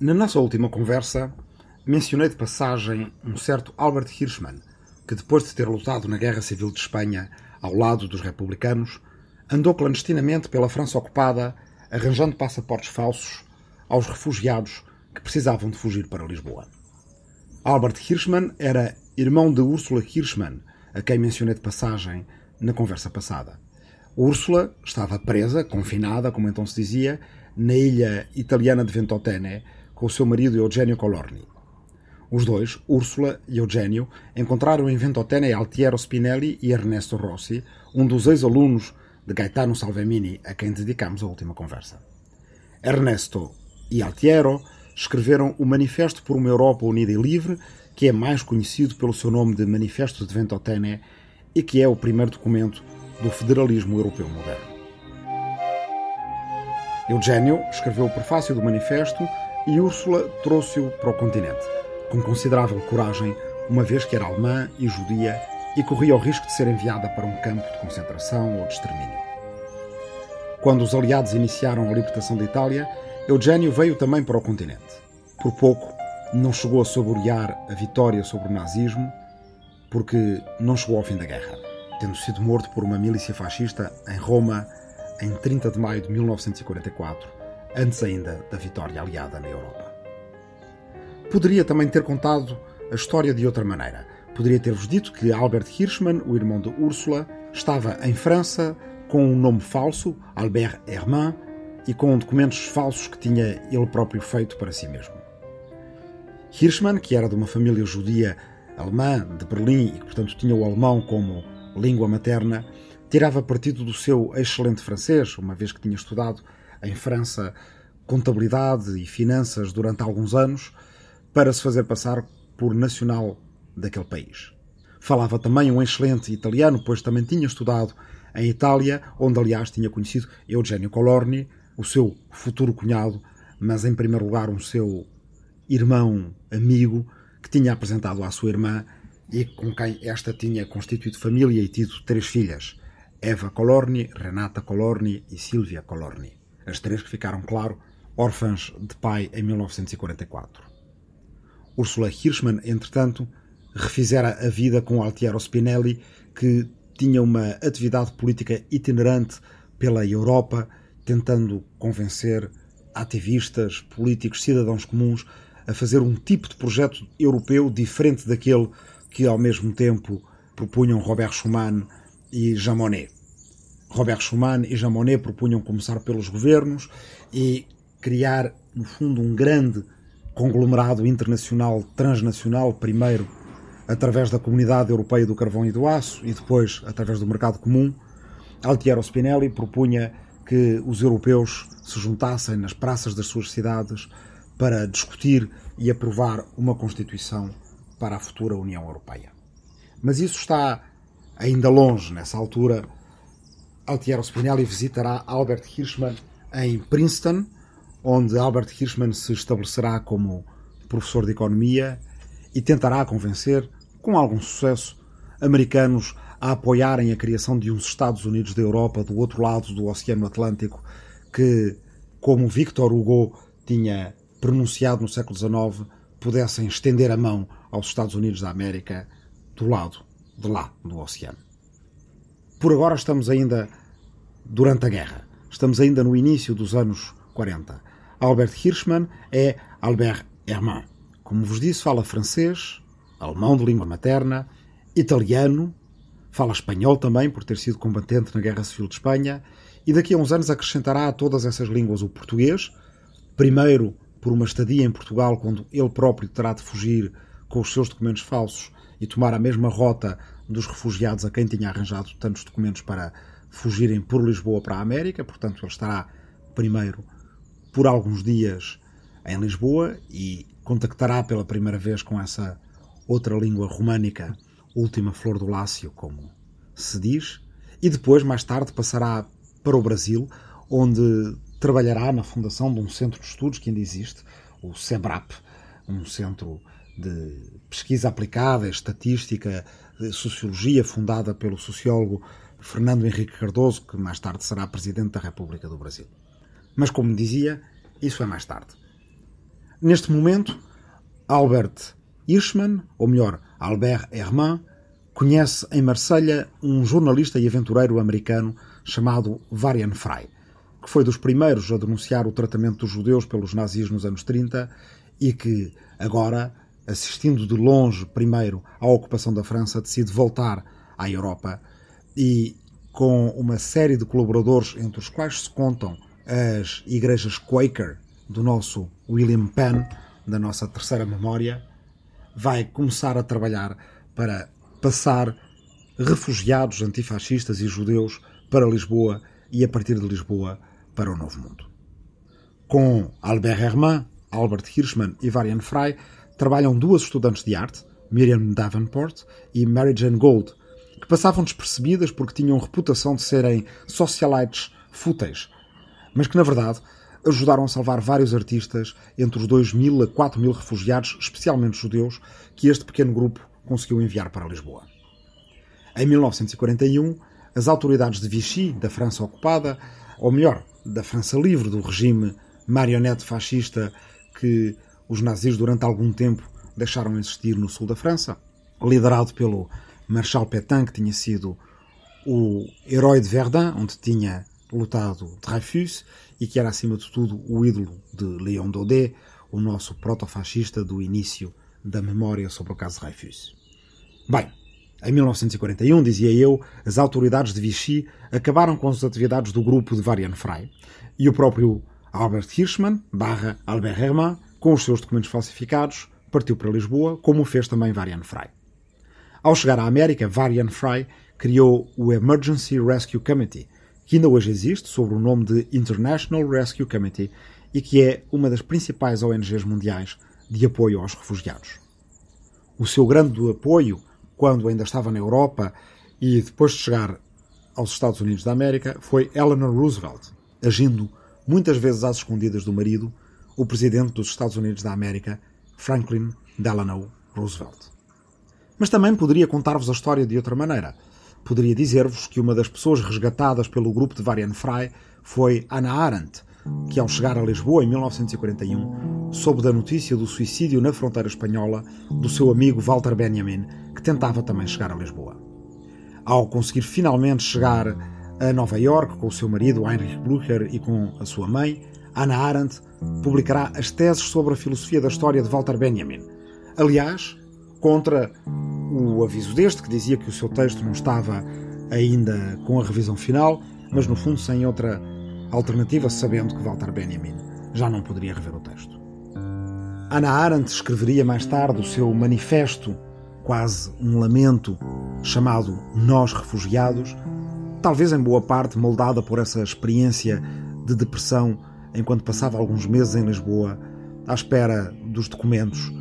Na nossa última conversa, mencionei de passagem um certo Albert Hirschman, que depois de ter lutado na Guerra Civil de Espanha ao lado dos republicanos, andou clandestinamente pela França ocupada, arranjando passaportes falsos aos refugiados que precisavam de fugir para Lisboa. Albert Hirschman era irmão de Úrsula Hirschman, a quem mencionei de passagem na conversa passada. Úrsula estava presa, confinada, como então se dizia, na ilha italiana de Ventotene, com o seu marido Eugenio Colorni. Os dois, Úrsula e Eugenio, encontraram em Ventotene Altiero Spinelli e Ernesto Rossi, um dos ex-alunos de Gaetano Salvemini, a quem dedicamos a última conversa. Ernesto e Altiero escreveram o Manifesto por uma Europa Unida e Livre, que é mais conhecido pelo seu nome de Manifesto de Ventotene e que é o primeiro documento do federalismo europeu moderno. Eugênio escreveu o prefácio do manifesto e Úrsula trouxe-o para o continente, com considerável coragem, uma vez que era alemã e judia e corria o risco de ser enviada para um campo de concentração ou de extermínio. Quando os aliados iniciaram a libertação da Itália, Eugênio veio também para o continente. Por pouco, não chegou a saborear a vitória sobre o nazismo, porque não chegou ao fim da guerra, tendo sido morto por uma milícia fascista em Roma em 30 de maio de 1944, antes ainda da vitória aliada na Europa. Poderia também ter contado a história de outra maneira. Poderia ter-vos dito que Albert Hirschman, o irmão de Úrsula, estava em França com um nome falso, Albert Hermann, e com documentos falsos que tinha ele próprio feito para si mesmo. Hirschman, que era de uma família judia alemã de Berlim e que, portanto, tinha o alemão como língua materna, tirava partido do seu excelente francês, uma vez que tinha estudado em França contabilidade e finanças durante alguns anos, para se fazer passar por nacional daquele país. Falava também um excelente italiano, pois também tinha estudado em Itália, onde aliás tinha conhecido Eugenio Colorni, o seu futuro cunhado, mas em primeiro lugar um seu irmão amigo que tinha apresentado à sua irmã e com quem esta tinha constituído família e tido três filhas, Eva Colorni, Renata Colorni e Silvia Colorni. As três que ficaram, claro, órfãs de pai em 1944. Ursula Hirschman, entretanto, refizera a vida com Altiero Spinelli, que tinha uma atividade política itinerante pela Europa tentando convencer ativistas, políticos, cidadãos comuns a fazer um tipo de projeto europeu diferente daquele que ao mesmo tempo propunham Robert Schuman e Jean Monnet. Robert Schuman e Jean Monnet propunham começar pelos governos e criar, no fundo, um grande conglomerado internacional, transnacional, primeiro através da Comunidade Europeia do Carvão e do Aço e depois através do Mercado Comum. Altiero Spinelli propunha que os europeus se juntassem nas praças das suas cidades para discutir e aprovar uma Constituição para a futura União Europeia. Mas isso está ainda longe nessa altura. Altiero Spinelli visitará Albert Hirschman em Princeton, onde Albert Hirschman se estabelecerá como professor de economia e tentará convencer, com algum sucesso, americanos a apoiarem a criação de uns Estados Unidos da Europa do outro lado do Oceano Atlântico que, como Victor Hugo tinha pronunciado no século XIX, pudessem estender a mão aos Estados Unidos da América do lado de lá do oceano. Por agora estamos ainda durante a guerra. Estamos ainda no início dos anos 40. Albert Hirschman é Albert Hermann. Como vos disse, fala francês, alemão de língua materna, italiano, Fala espanhol também, por ter sido combatente na Guerra Civil de Espanha, e daqui a uns anos acrescentará a todas essas línguas o português, primeiro por uma estadia em Portugal, quando ele próprio terá de fugir com os seus documentos falsos e tomar a mesma rota dos refugiados a quem tinha arranjado tantos documentos para fugirem por Lisboa para a América, portanto ele estará primeiro por alguns dias em Lisboa e contactará pela primeira vez com essa outra língua românica última flor do Lácio, como se diz, e depois, mais tarde, passará para o Brasil, onde trabalhará na fundação de um centro de estudos que ainda existe, o SEBRAP, um centro de pesquisa aplicada, estatística, de sociologia, fundada pelo sociólogo Fernando Henrique Cardoso, que mais tarde será presidente da República do Brasil. Mas, como dizia, isso é mais tarde. Neste momento, Albert Hirschman, ou melhor, Albert Herman, conhece em Marselha um jornalista e aventureiro americano chamado Varian Fry, que foi dos primeiros a denunciar o tratamento dos judeus pelos nazis nos anos 30 e que agora, assistindo de longe primeiro à ocupação da França, decide voltar à Europa e com uma série de colaboradores entre os quais se contam as igrejas Quaker do nosso William Penn, da nossa terceira memória, vai começar a trabalhar para passar refugiados antifascistas e judeus para Lisboa e, a partir de Lisboa, para o Novo Mundo. Com Albert Herman, Albert Hirschman e Varian Fry, trabalham duas estudantes de arte, Miriam Davenport e Mary Jane Gold, que passavam despercebidas porque tinham reputação de serem socialites fúteis, mas que, na verdade, ajudaram a salvar vários artistas entre os 2 mil a 4 mil refugiados, especialmente judeus, que este pequeno grupo conseguiu enviar para Lisboa. Em 1941, as autoridades de Vichy, da França ocupada, ou melhor, da França livre do regime marionete fascista que os nazis durante algum tempo deixaram existir no sul da França, liderado pelo Marshal Pétain, que tinha sido o herói de Verdun, onde tinha lutado Dreyfus e que era acima de tudo o ídolo de Léon Daudet, o nosso protofascista do início da memória sobre o caso Dreyfus. Bem, em 1941, dizia eu, as autoridades de Vichy acabaram com as atividades do grupo de Varian Fry e o próprio Albert Hirschman, barra Albert Herman, com os seus documentos falsificados, partiu para Lisboa, como fez também Varian Fry. Ao chegar à América, Varian Fry criou o Emergency Rescue Committee, que ainda hoje existe sob o nome de International Rescue Committee e que é uma das principais ONGs mundiais de apoio aos refugiados. O seu grande apoio quando ainda estava na Europa e depois de chegar aos Estados Unidos da América, foi Eleanor Roosevelt, agindo muitas vezes às escondidas do marido, o presidente dos Estados Unidos da América, Franklin Delano Roosevelt. Mas também poderia contar-vos a história de outra maneira. Poderia dizer-vos que uma das pessoas resgatadas pelo grupo de Varian Fry foi Anna Arendt, que ao chegar a Lisboa em 1941 soube da notícia do suicídio na fronteira espanhola do seu amigo Walter Benjamin, que tentava também chegar a Lisboa. Ao conseguir finalmente chegar a Nova York com o seu marido Heinrich Blücher e com a sua mãe, Anna Arendt publicará as teses sobre a filosofia da história de Walter Benjamin. Aliás, contra o aviso deste, que dizia que o seu texto não estava ainda com a revisão final, mas no fundo sem outra alternativa, sabendo que Walter Benjamin já não poderia rever o texto. Anna Arendt escreveria mais tarde o seu manifesto quase um lamento, chamado Nós Refugiados, talvez em boa parte moldada por essa experiência de depressão enquanto passava alguns meses em Lisboa à espera dos documentos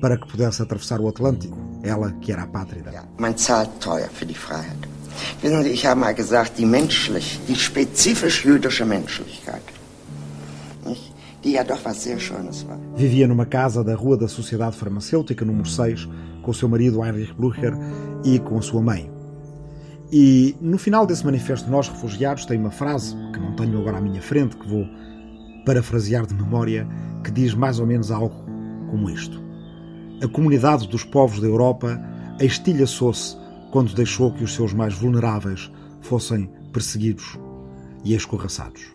para que pudesse atravessar o Atlântico, ela que era apátrida. Man zahlt teuer für die Freiheit. Wissen Sie, ich habe mal gesagt, die menschlich, die spezifisch jüdische Menschlichkeit Vivia numa casa da Rua da Sociedade Farmacêutica, número 6, com o seu marido Heinrich Blücher e com a sua mãe. E no final desse manifesto Nós Refugiados tem uma frase, que não tenho agora à minha frente, que vou parafrasear de memória, que diz mais ou menos algo como isto. A comunidade dos povos da Europa estilhaçou-se quando deixou que os seus mais vulneráveis fossem perseguidos e escorraçados.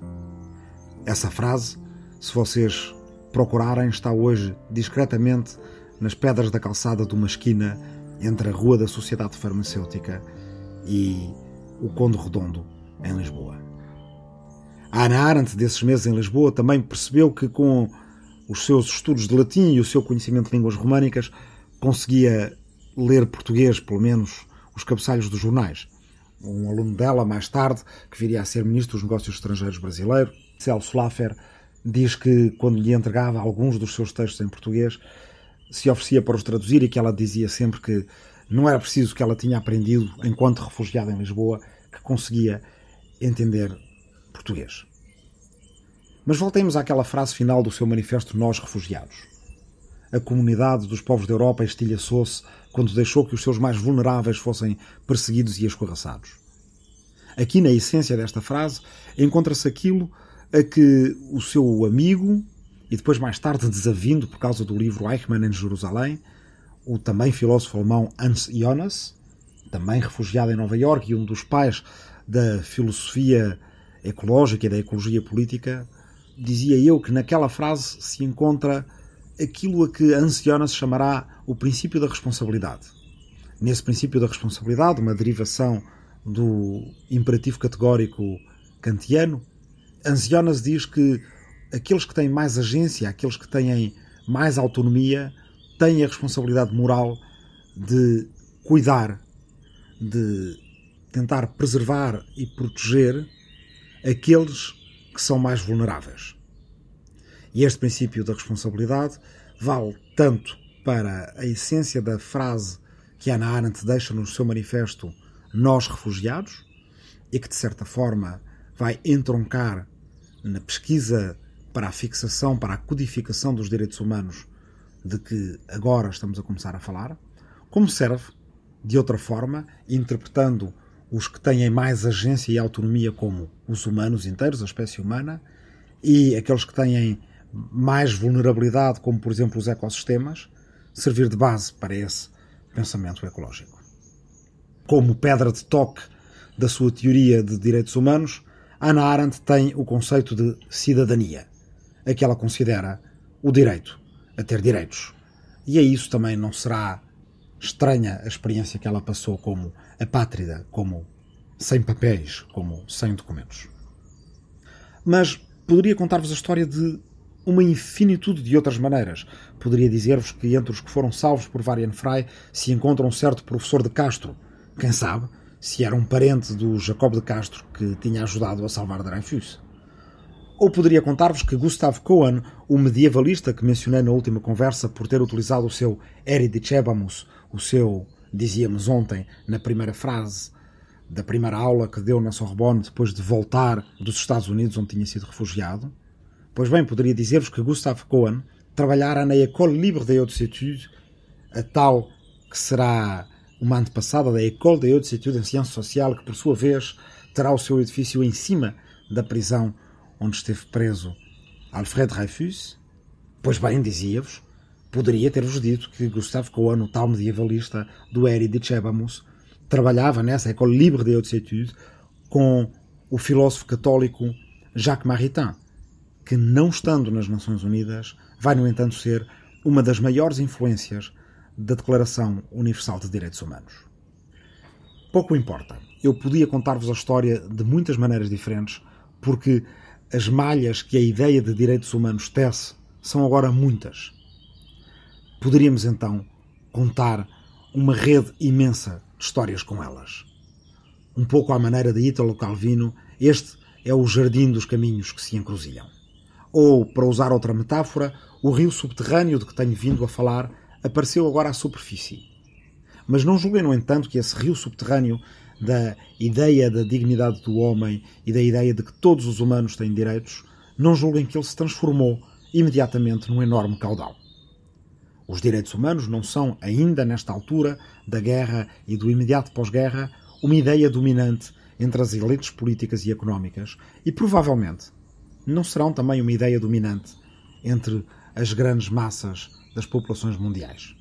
Essa frase se vocês procurarem, está hoje discretamente nas pedras da calçada de uma esquina entre a Rua da Sociedade Farmacêutica e o Conde Redondo, em Lisboa. A Ana Arendt, desses meses em Lisboa, também percebeu que com os seus estudos de latim e o seu conhecimento de línguas românicas conseguia ler português, pelo menos os cabeçalhos dos jornais. Um aluno dela, mais tarde, que viria a ser ministro dos Negócios Estrangeiros brasileiro, Celso Laffer, diz que quando lhe entregava alguns dos seus textos em português, se oferecia para os traduzir e que ela dizia sempre que não era preciso que ela tinha aprendido enquanto refugiada em Lisboa, que conseguia entender português. Mas voltemos àquela frase final do seu manifesto Nós Refugiados. A comunidade dos povos da Europa estilhaçou-se quando deixou que os seus mais vulneráveis fossem perseguidos e escorraçados. Aqui, na essência desta frase, encontra-se aquilo a que o seu amigo e depois mais tarde desavindo por causa do livro Eichmann em Jerusalém, o também filósofo alemão Hans Jonas, também refugiado em Nova Iorque e um dos pais da filosofia ecológica e da ecologia política, dizia eu que naquela frase se encontra aquilo a que Hans Jonas chamará o princípio da responsabilidade. Nesse princípio da responsabilidade, uma derivação do imperativo categórico kantiano, Hans Jonas diz que aqueles que têm mais agência, aqueles que têm mais autonomia, têm a responsabilidade moral de cuidar, de tentar preservar e proteger aqueles que são mais vulneráveis. E este princípio da responsabilidade vale tanto para a essência da frase que Ana Arendt deixa no seu manifesto Nós Refugiados, e que de certa forma vai entroncar na pesquisa para a fixação, para a codificação dos direitos humanos de que agora estamos a começar a falar, como serve, de outra forma, interpretando os que têm mais agência e autonomia como os humanos inteiros, a espécie humana, e aqueles que têm mais vulnerabilidade, como por exemplo os ecossistemas, servir de base para esse pensamento ecológico. Como pedra de toque da sua teoria de direitos humanos, Hannah Arendt tem o conceito de cidadania, a que ela considera o direito a ter direitos. E a isso também não será estranha a experiência que ela passou como apátrida, como sem papéis, como sem documentos. Mas poderia contar-vos a história de uma infinitude de outras maneiras. Poderia dizer-vos que entre os que foram salvos por Varian Fry se encontra um certo professor de Castro. Quem sabe, se era um parente do Jacob de Castro que tinha ajudado a salvar Dreyfus. Ou poderia contar-vos que Gustav Cohen, o medievalista que mencionei na última conversa por ter utilizado o seu Eridicebamus, o seu, dizíamos ontem, na primeira frase da primeira aula que deu na Sorbonne depois de voltar dos Estados Unidos onde tinha sido refugiado. Pois bem, poderia dizer-vos que Gustav Cohen trabalhara na École Libre des Hautes Études, a tal que será uma antepassada da École des Hautes Études em Ciência Social, que por sua vez terá o seu edifício em cima da prisão onde esteve preso Alfred Dreyfus. Pois bem, dizia-vos, poderia ter-vos dito que Gustave Cohen, o tal medievalista do Eri de Chebamus, trabalhava nessa École Libre des Hautes Études com o filósofo católico Jacques Maritain, que, não estando nas Nações Unidas, vai, no entanto, ser uma das maiores influências da Declaração Universal de Direitos Humanos. Pouco importa. Eu podia contar-vos a história de muitas maneiras diferentes, porque as malhas que a ideia de direitos humanos tece são agora muitas. Poderíamos então contar uma rede imensa de histórias com elas. Um pouco à maneira de Ítalo Calvino, este é o jardim dos caminhos que se encruzilham. Ou, para usar outra metáfora, o rio subterrâneo de que tenho vindo a falar apareceu agora à superfície. Mas não julguem, no entanto, que esse rio subterrâneo da ideia da dignidade do homem e da ideia de que todos os humanos têm direitos, não julguem que ele se transformou imediatamente num enorme caudal. Os direitos humanos não são, ainda nesta altura da guerra e do imediato pós-guerra, uma ideia dominante entre as elites políticas e económicas e provavelmente não serão também uma ideia dominante entre as grandes massas das populações mundiais.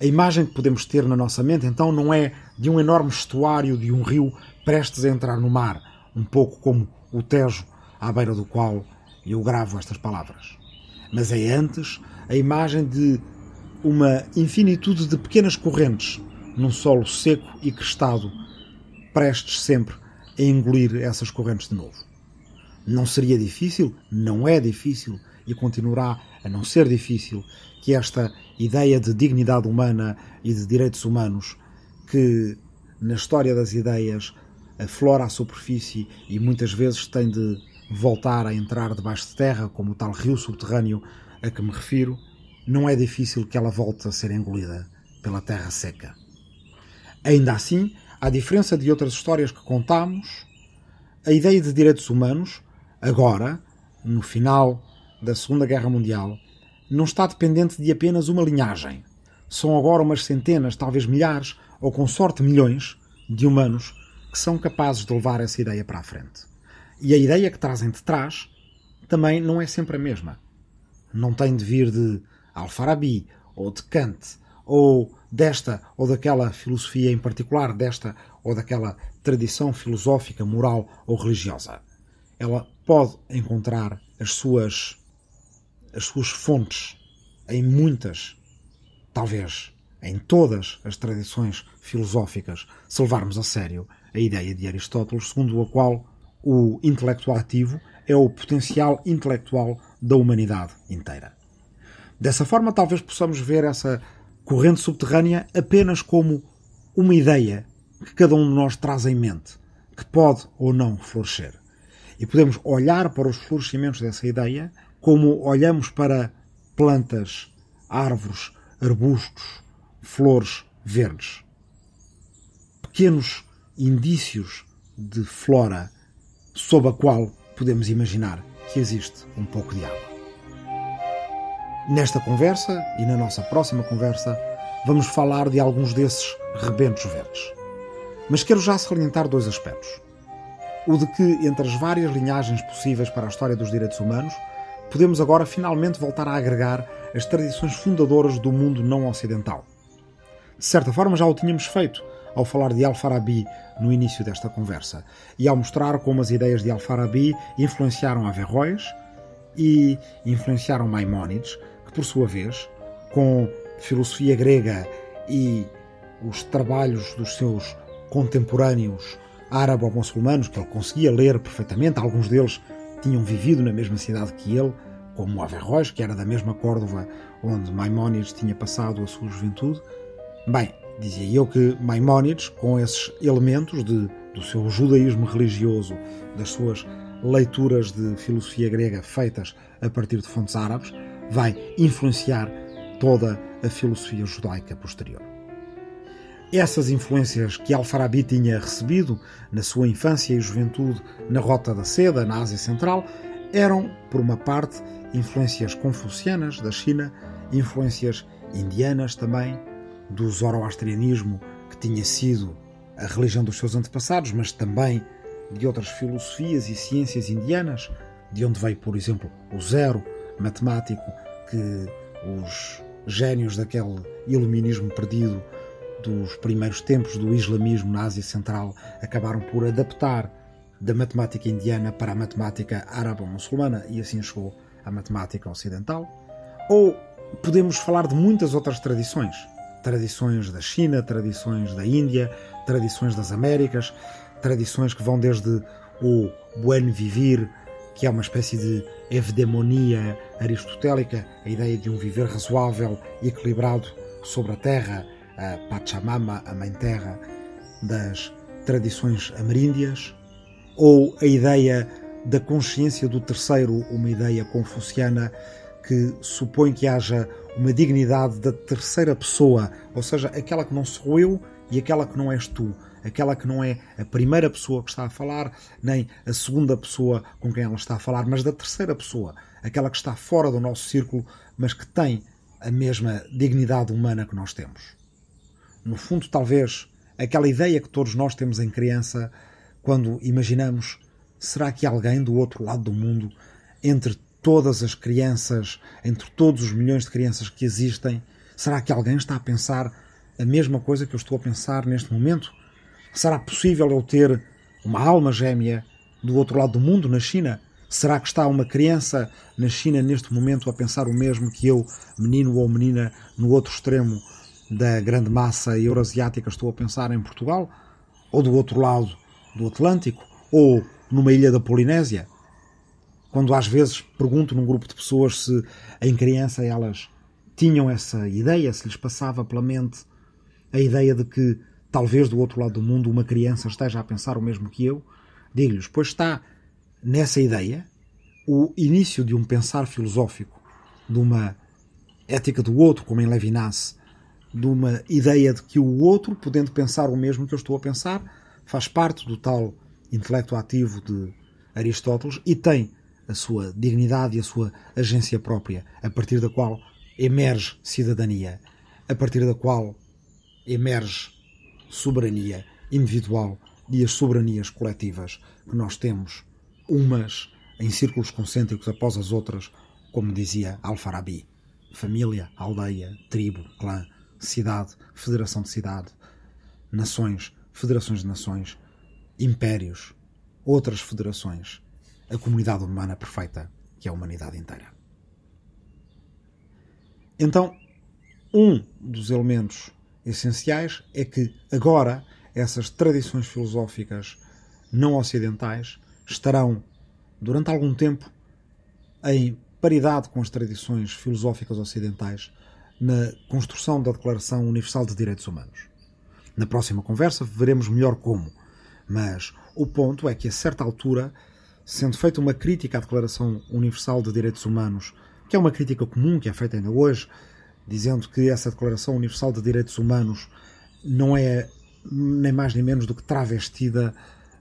A imagem que podemos ter na nossa mente, então, não é de um enorme estuário de um rio prestes a entrar no mar, um pouco como o Tejo, à beira do qual eu gravo estas palavras. Mas é antes a imagem de uma infinitude de pequenas correntes num solo seco e crestado, prestes sempre a engolir essas correntes de novo. Não seria difícil, não é difícil e continuará a não ser difícil que esta ideia de dignidade humana e de direitos humanos, que na história das ideias aflora à superfície e muitas vezes tem de voltar a entrar debaixo de terra, como o tal rio subterrâneo a que me refiro, não é difícil que ela volte a ser engolida pela terra seca. Ainda assim, à diferença de outras histórias que contamos, a ideia de direitos humanos, agora, no final da Segunda Guerra Mundial, não está dependente de apenas uma linhagem. São agora umas centenas, talvez milhares, ou com sorte milhões, de humanos que são capazes de levar essa ideia para a frente. E a ideia que trazem de trás também não é sempre a mesma. não tem de vir de Al-Farabi ou de Kant ou desta ou daquela filosofia em particular, desta ou daquela tradição filosófica, moral ou religiosa. Ela pode encontrar as suas as suas fontes em muitas, talvez em todas as tradições filosóficas, se levarmos a sério a ideia de Aristóteles, segundo a qual o intelectual ativo é o potencial intelectual da humanidade inteira. Dessa forma, talvez possamos ver essa corrente subterrânea apenas como uma ideia que cada um de nós traz em mente, que pode ou não florescer. E podemos olhar para os florescimentos dessa ideia como olhamos para plantas, árvores, arbustos, flores verdes. Pequenos indícios de flora sob a qual podemos imaginar que existe um pouco de água. Nesta conversa e na nossa próxima conversa, vamos falar de alguns desses rebentos verdes. Mas quero já salientar dois aspectos. O de que, entre as várias linhagens possíveis para a história dos direitos humanos, podemos agora finalmente voltar a agregar as tradições fundadoras do mundo não ocidental. De certa forma, já o tínhamos feito ao falar de Al-Farabi no início desta conversa e ao mostrar como as ideias de Al-Farabi influenciaram Averroes e influenciaram Maimónides, que, por sua vez, com filosofia grega e os trabalhos dos seus contemporâneos árabo-muçulmanos, que ele conseguia ler perfeitamente, alguns deles tinham vivido na mesma cidade que ele, como Averroes, que era da mesma Córdoba onde Maimónides tinha passado a sua juventude. Bem, dizia eu que Maimónides, com esses elementos de, do seu judaísmo religioso, das suas leituras de filosofia grega feitas a partir de fontes árabes, vai influenciar toda a filosofia judaica posterior. Essas influências que Al-Farabi tinha recebido na sua infância e juventude na Rota da Seda, na Ásia Central, eram, por uma parte, influências confucianas da China, influências indianas também, do zoroastrianismo, que tinha sido a religião dos seus antepassados, mas também de outras filosofias e ciências indianas, de onde veio, por exemplo, o zero matemático que os gênios daquele iluminismo perdido dos primeiros tempos do islamismo na Ásia Central acabaram por adaptar da matemática indiana para a matemática árabe-muçulmana e assim chegou à matemática ocidental. Ou podemos falar de muitas outras tradições. Tradições da China, tradições da Índia, tradições das Américas, tradições que vão desde o buen vivir, que é uma espécie de evdemonia aristotélica, a ideia de um viver razoável e equilibrado sobre a terra, a Pachamama, a Mãe Terra, das tradições ameríndias, ou a ideia da consciência do terceiro, uma ideia confuciana que supõe que haja uma dignidade da terceira pessoa, ou seja, aquela que não sou eu e aquela que não és tu, aquela que não é a primeira pessoa que está a falar, nem a segunda pessoa com quem ela está a falar, mas da terceira pessoa, aquela que está fora do nosso círculo, mas que tem a mesma dignidade humana que nós temos. No fundo, talvez aquela ideia que todos nós temos em criança quando imaginamos: será que alguém do outro lado do mundo, entre todas as crianças, entre todos os milhões de crianças que existem, será que alguém está a pensar a mesma coisa que eu estou a pensar neste momento? Será possível eu ter uma alma gêmea do outro lado do mundo, na China? Será que está uma criança na China neste momento a pensar o mesmo que eu, menino ou menina, no outro extremo da grande massa euroasiática, estou a pensar em Portugal? Ou do outro lado do Atlântico? Ou numa ilha da Polinésia? Quando às vezes pergunto num grupo de pessoas se em criança elas tinham essa ideia, se lhes passava pela mente a ideia de que talvez do outro lado do mundo uma criança esteja a pensar o mesmo que eu, digo-lhes, pois está nessa ideia o início de um pensar filosófico, de uma ética do outro, como em Levinas, de uma ideia de que o outro, podendo pensar o mesmo que eu estou a pensar, faz parte do tal intelecto ativo de Aristóteles e tem a sua dignidade e a sua agência própria, a partir da qual emerge cidadania, a partir da qual emerge soberania individual e as soberanias coletivas que nós temos, umas em círculos concêntricos após as outras, como dizia Al-Farabi: família, aldeia, tribo, clã, cidade, federação de cidade, nações, federações de nações, impérios, outras federações, a comunidade humana perfeita, que é a humanidade inteira. Então, um dos elementos essenciais é que agora essas tradições filosóficas não ocidentais estarão, durante algum tempo, em paridade com as tradições filosóficas ocidentais na construção da Declaração Universal de Direitos Humanos. Na próxima conversa veremos melhor como, mas o ponto é que a certa altura, sendo feita uma crítica à Declaração Universal de Direitos Humanos, que é uma crítica comum que é feita ainda hoje, dizendo que essa Declaração Universal de Direitos Humanos não é nem mais nem menos do que travestida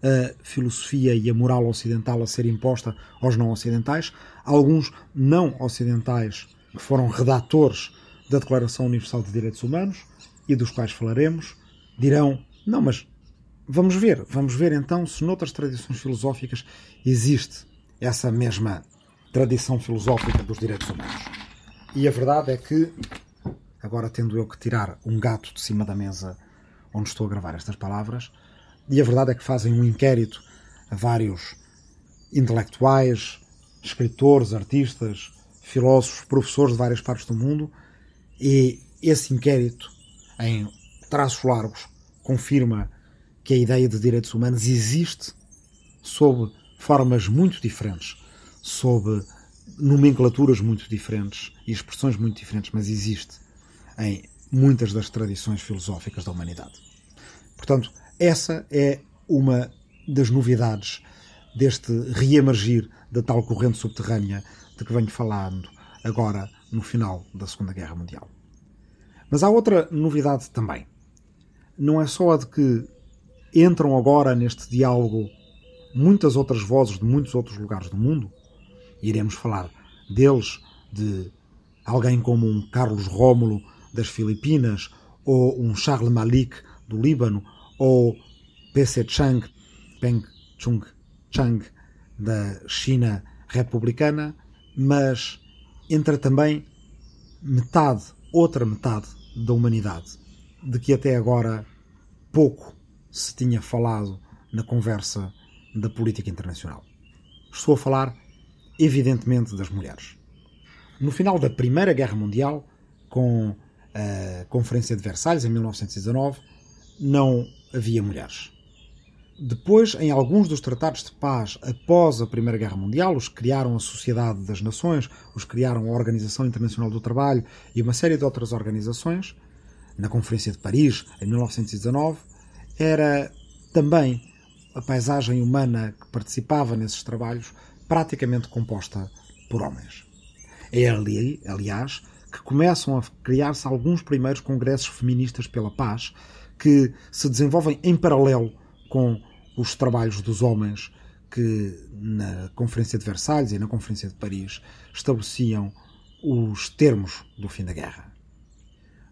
a filosofia e a moral ocidental a ser imposta aos não ocidentais. Alguns não ocidentais que foram redatores da Declaração Universal de Direitos Humanos e dos quais falaremos dirão: não, mas vamos ver, vamos ver então se noutras tradições filosóficas existe essa mesma tradição filosófica dos direitos humanos. E a verdade é que, agora tendo eu que tirar um gato de cima da mesa onde estou a gravar estas palavras, e a verdade é que fazem um inquérito a vários intelectuais, escritores, artistas, filósofos, professores de várias partes do mundo, e esse inquérito, em traços largos, confirma que a ideia de direitos humanos existe sob formas muito diferentes, sob nomenclaturas muito diferentes e expressões muito diferentes, mas existe em muitas das tradições filosóficas da humanidade. Portanto, essa é uma das novidades deste reemergir da tal corrente subterrânea de que venho falando agora no final da Segunda Guerra Mundial. Mas há outra novidade também. Não é só a de que entram agora neste diálogo muitas outras vozes de muitos outros lugares do mundo. Iremos falar deles, de alguém como um Carlos Rómulo das Filipinas, ou um Charles Malik do Líbano, ou PC Chang, Peng Chung Chang da China republicana, mas entra também metade, outra metade da humanidade, de que até agora pouco se tinha falado na conversa da política internacional. Estou a falar, evidentemente, das mulheres. No final da Primeira Guerra Mundial, com a Conferência de Versalhes, em 1919, não havia mulheres. Depois, em alguns dos tratados de paz após a Primeira Guerra Mundial, os criaram a Sociedade das Nações, os criaram a Organização Internacional do Trabalho e uma série de outras organizações, na Conferência de Paris, em 1919, era também a paisagem humana que participava nesses trabalhos praticamente composta por homens. É ali, aliás, que começam a criar-se alguns primeiros congressos feministas pela paz que se desenvolvem em paralelo com os trabalhos dos homens que na Conferência de Versalhes e na Conferência de Paris estabeleciam os termos do fim da guerra.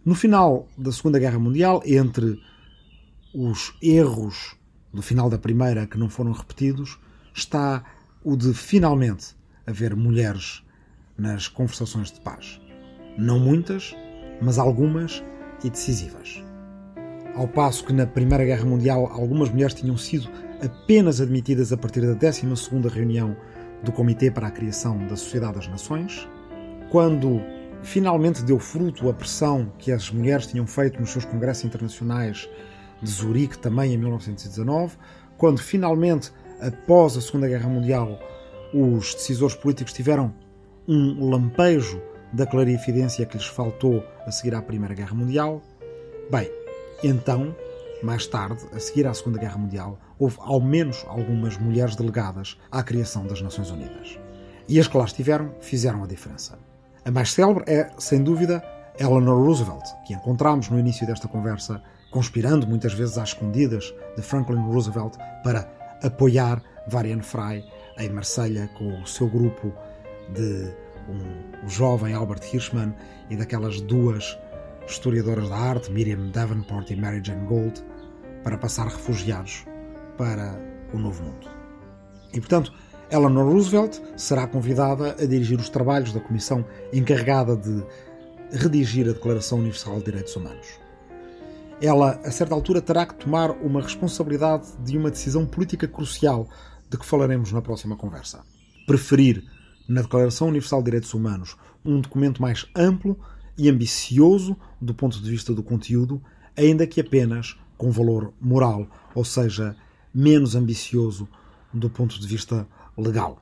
No final da Segunda Guerra Mundial, entre os erros do final da Primeira que não foram repetidos, está o de finalmente haver mulheres nas conversações de paz. Não muitas, mas algumas e decisivas. Ao passo que na Primeira Guerra Mundial algumas mulheres tinham sido apenas admitidas a partir da 12ª reunião do Comitê para a Criação da Sociedade das Nações, quando finalmente deu fruto a pressão que as mulheres tinham feito nos seus congressos internacionais de Zurique também em 1919, quando finalmente, após a Segunda Guerra Mundial, os decisores políticos tiveram um lampejo da clarividência que lhes faltou a seguir à Primeira Guerra Mundial, bem, então, mais tarde, a seguir à Segunda Guerra Mundial, houve ao menos algumas mulheres delegadas à criação das Nações Unidas. E as que lá estiveram fizeram a diferença. A mais célebre é, sem dúvida, Eleanor Roosevelt, que encontramos no início desta conversa, conspirando muitas vezes às escondidas de Franklin Roosevelt para apoiar Varian Fry em Marselha com o seu grupo de um, jovem Albert Hirschman e daquelas duas historiadoras da arte, Miriam Davenport e Mary Jane Gold, para passar refugiados para o Novo Mundo. E portanto, Eleanor Roosevelt será convidada a dirigir os trabalhos da comissão encarregada de redigir a Declaração Universal de Direitos Humanos. Ela, a certa altura, terá que tomar uma responsabilidade de uma decisão política crucial de que falaremos na próxima conversa. Preferir, na Declaração Universal de Direitos Humanos, um documento mais amplo e ambicioso do ponto de vista do conteúdo, ainda que apenas com valor moral, ou seja, menos ambicioso do ponto de vista legal.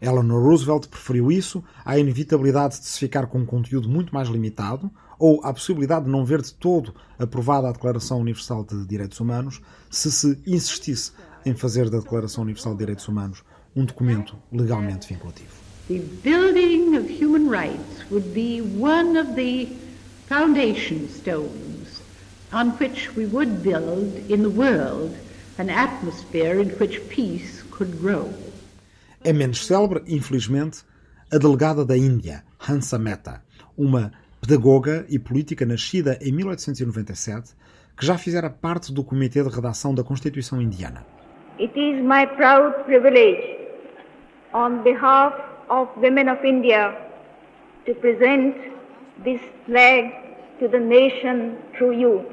Eleanor Roosevelt preferiu isso à inevitabilidade de se ficar com um conteúdo muito mais limitado ou à possibilidade de não ver de todo aprovada a Declaração Universal de Direitos Humanos se se insistisse em fazer da Declaração Universal de Direitos Humanos um documento legalmente vinculativo. The building of human rights would be one of the foundation stones on which we would build in the world an atmosphere in which peace could grow. É menos célebre, infelizmente, a delegada da Índia, Hansa Mehta, uma pedagoga e política nascida em 1897, que já fizera parte do comitê de redação da Constituição Indiana. It is my proud privilege, on behalf of women of India, to present this flag to the nation through you.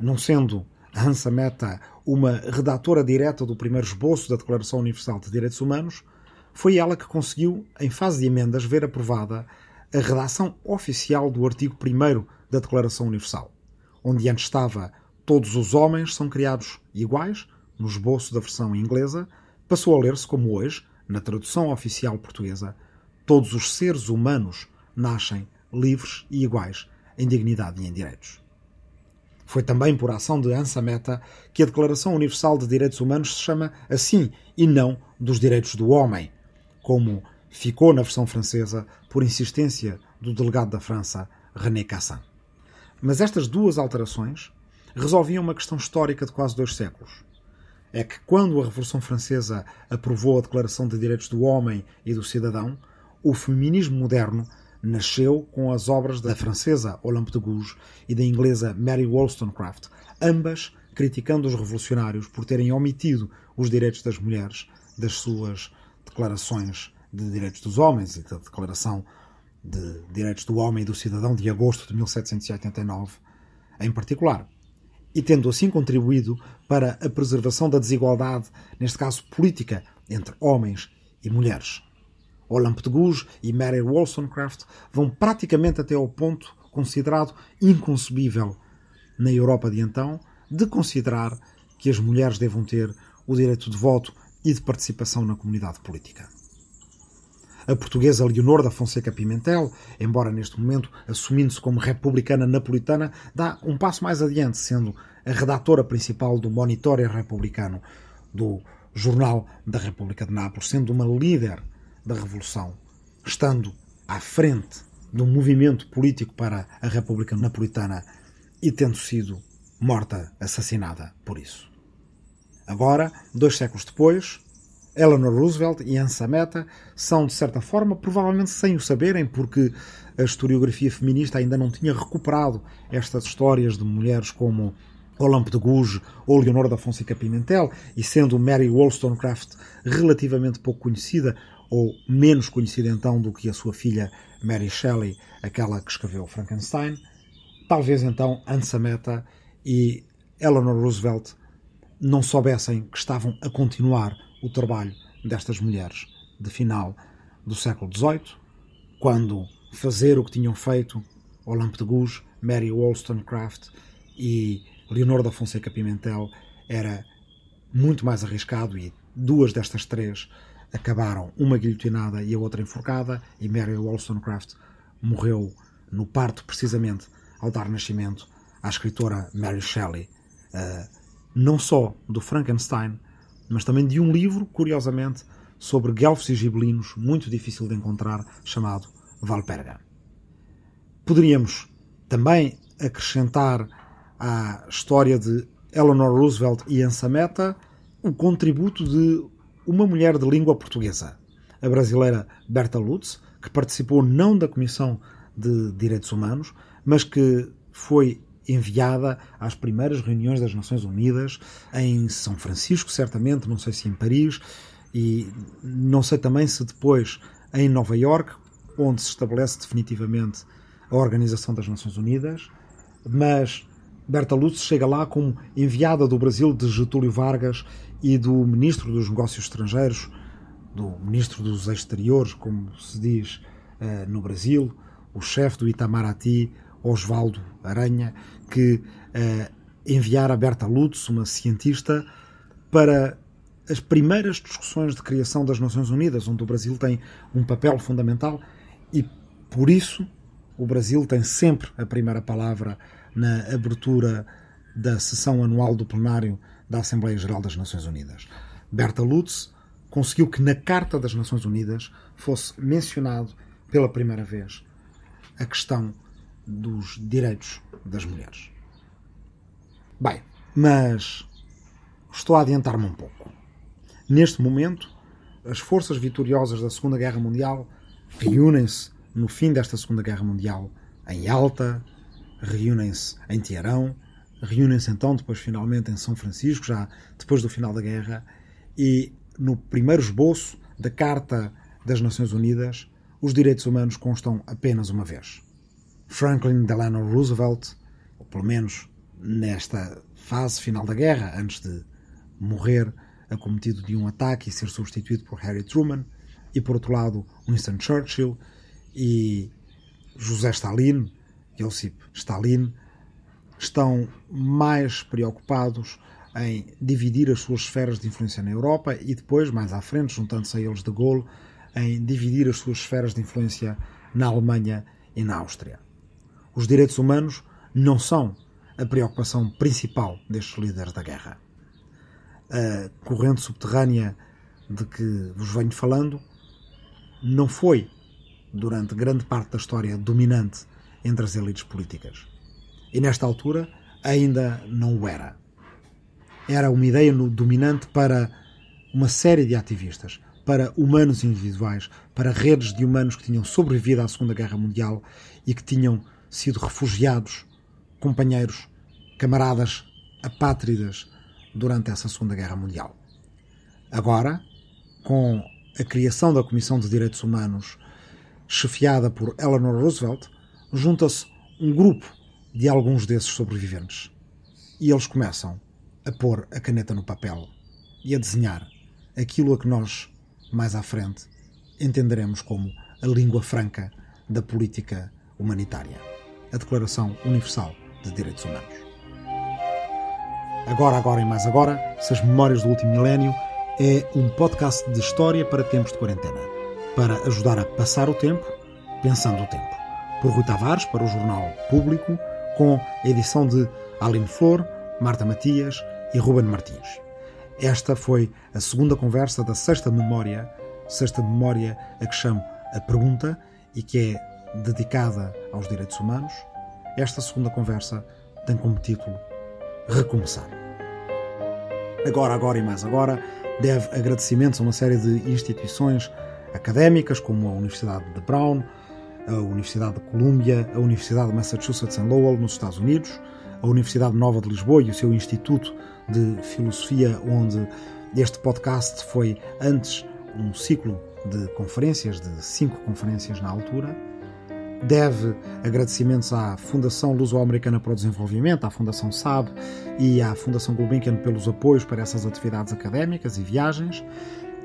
Não sendo Hansa Mehta uma redatora direta do primeiro esboço da Declaração Universal de Direitos Humanos, foi ela que conseguiu, em fase de emendas, ver aprovada a redação oficial do artigo 1 da Declaração Universal, onde antes estava todos os homens são criados iguais, no esboço da versão inglesa, passou a ler-se como hoje, na tradução oficial portuguesa, todos os seres humanos nascem livres e iguais em dignidade e em direitos. Foi também por ação de Ansa Mehta que a Declaração Universal de Direitos Humanos se chama assim e não dos direitos do homem, como ficou na versão francesa por insistência do delegado da França, René Cassin. Mas estas duas alterações resolviam uma questão histórica de quase dois séculos. É que quando a Revolução Francesa aprovou a Declaração de Direitos do Homem e do Cidadão, o feminismo moderno nasceu com as obras da francesa Olympe de Gouges e da inglesa Mary Wollstonecraft, ambas criticando os revolucionários por terem omitido os direitos das mulheres das suas declarações de direitos dos homens e da Declaração de Direitos do Homem e do Cidadão de agosto de 1789, em particular, e tendo assim contribuído para a preservação da desigualdade, neste caso política, entre homens e mulheres. Olympe de Gouges e Mary Wollstonecraft vão praticamente até ao ponto considerado inconcebível na Europa de então de considerar que as mulheres devam ter o direito de voto e de participação na comunidade política. A portuguesa Leonor da Fonseca Pimentel, embora neste momento assumindo-se como republicana napolitana, dá um passo mais adiante, sendo a redatora principal do Monitório Republicano, do Jornal da República de Nápoles, sendo uma líder da Revolução, estando à frente do movimento político para a República Napolitana e tendo sido morta, assassinada por isso. Agora, dois séculos depois, Eleanor Roosevelt e Ansa Mehta são, de certa forma, provavelmente sem o saberem, porque a historiografia feminista ainda não tinha recuperado estas histórias de mulheres como Olympe de Gouges ou Leonor da Fonseca Pimentel, e sendo Mary Wollstonecraft relativamente pouco conhecida, ou menos conhecida então do que a sua filha Mary Shelley, aquela que escreveu Frankenstein, talvez então Ansa Mehta e Eleanor Roosevelt não soubessem que estavam a continuar o trabalho destas mulheres de final do século XVIII, quando fazer o que tinham feito Olympe de Gouges, Mary Wollstonecraft e Leonor da Fonseca Pimentel era muito mais arriscado e duas destas três acabaram uma guilhotinada e a outra enforcada, e Mary Wollstonecraft morreu no parto, precisamente ao dar nascimento à escritora Mary Shelley, uh, não só do Frankenstein, mas também de um livro, curiosamente, sobre guelfos e gibelinos, muito difícil de encontrar, chamado Valperga. Poderíamos também acrescentar à história de Eleanor Roosevelt e Ansa Mehta o contributo de uma mulher de língua portuguesa, a brasileira Berta Lutz, que participou não da Comissão de Direitos Humanos, mas que foi enviada às primeiras reuniões das Nações Unidas em São Francisco, certamente, não sei se em Paris, E não sei também se depois, em Nova York, onde se estabelece definitivamente a Organização das Nações Unidas, mas Berta Lutz chega lá como enviada do Brasil de Getúlio Vargas e do Ministro dos Negócios Estrangeiros, do Ministro dos Exteriores, como se diz uh, no Brasil, o chefe do Itamaraty, Osvaldo Aranha, que uh, enviara Berta Lutz, uma cientista, para as primeiras discussões de criação das Nações Unidas, onde o Brasil tem um papel fundamental e, por isso, o Brasil tem sempre a primeira palavra na abertura da sessão anual do plenário da Assembleia Geral das Nações Unidas. Berta Lutz conseguiu que na Carta das Nações Unidas fosse mencionado pela primeira vez a questão dos direitos das mulheres. Bem, mas estou a adiantar-me um pouco. Neste momento, as forças vitoriosas da Segunda Guerra Mundial reúnem-se no fim desta Segunda Guerra Mundial em Alta, reúnem-se em Teherão, reúnem-se então depois finalmente em São Francisco, já depois do final da guerra, e no primeiro esboço da Carta das Nações Unidas, os direitos humanos constam apenas uma vez. Franklin Delano Roosevelt, ou pelo menos nesta fase final da guerra, antes de morrer acometido de um ataque e ser substituído por Harry Truman, e por outro lado Winston Churchill e José Stalin, Josip Stalin, estão mais preocupados em dividir as suas esferas de influência na Europa e depois, mais à frente, juntando-se a eles de Gaulle, em dividir as suas esferas de influência na Alemanha e na Áustria. Os direitos humanos não são a preocupação principal destes líderes da guerra. A corrente subterrânea de que vos venho falando não foi, durante grande parte da história, dominante entre as elites políticas. E nesta altura ainda não o era. Era uma ideia dominante para uma série de ativistas, para humanos individuais, para redes de humanos que tinham sobrevivido à Segunda Guerra Mundial e que tinham sido refugiados, companheiros, camaradas apátridas durante essa Segunda Guerra Mundial. Agora, com a criação da Comissão de Direitos Humanos, chefiada por Eleanor Roosevelt, junta-se um grupo de alguns desses sobreviventes. E eles começam a pôr a caneta no papel e a desenhar aquilo a que nós, mais à frente, entenderemos como a língua franca da política humanitária a Declaração Universal de Direitos Humanos. Agora, agora e mais agora, se as memórias do último milénio é um podcast de história para tempos de quarentena, para ajudar a passar o tempo pensando o tempo por Rui Tavares para o Jornal Público, com a edição de Aline Flor, Marta Matias e Ruben Martins. Esta foi a segunda conversa da sexta memória, sexta memória a que chamo a pergunta e que é dedicada aos direitos humanos. Esta segunda conversa tem como título Recomeçar. Agora, agora e mais agora, deve agradecimentos a uma série de instituições académicas, como a Universidade de Brown, a Universidade de Columbia, a Universidade de Massachusetts em Lowell, nos Estados Unidos, a Universidade Nova de Lisboa e o seu Instituto de Filosofia, onde este podcast foi antes um ciclo de conferências, de cinco conferências na altura. Deve agradecimentos à Fundação Luso-Americana para o Desenvolvimento, à Fundação SAB e à Fundação Gulbenkian pelos apoios para essas atividades académicas e viagens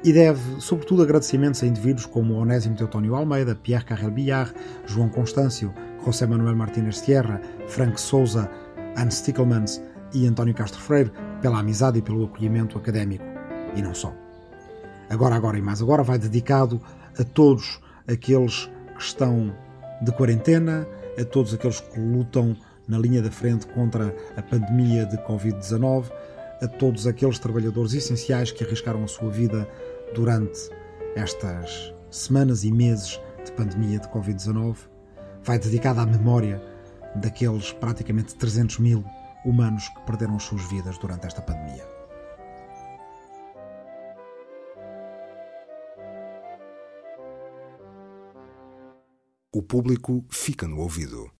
e deve, sobretudo, agradecimentos a indivíduos como Onésimo Teutónio Almeida, Pierre Carrel Billard, João Constâncio, José Manuel Martínez Sierra, Frank Souza, Anne Stickelmans e António Castro Freire pela amizade e pelo acolhimento académico. E não só. Agora, agora e mais agora vai dedicado a todos aqueles que estão de quarentena, a todos aqueles que lutam na linha da frente contra a pandemia de Covid-19, a todos aqueles trabalhadores essenciais que arriscaram a sua vida durante estas semanas e meses de pandemia de Covid-19 vai dedicada à memória daqueles praticamente 300 mil humanos que perderam as suas vidas durante esta pandemia. O público fica no ouvido.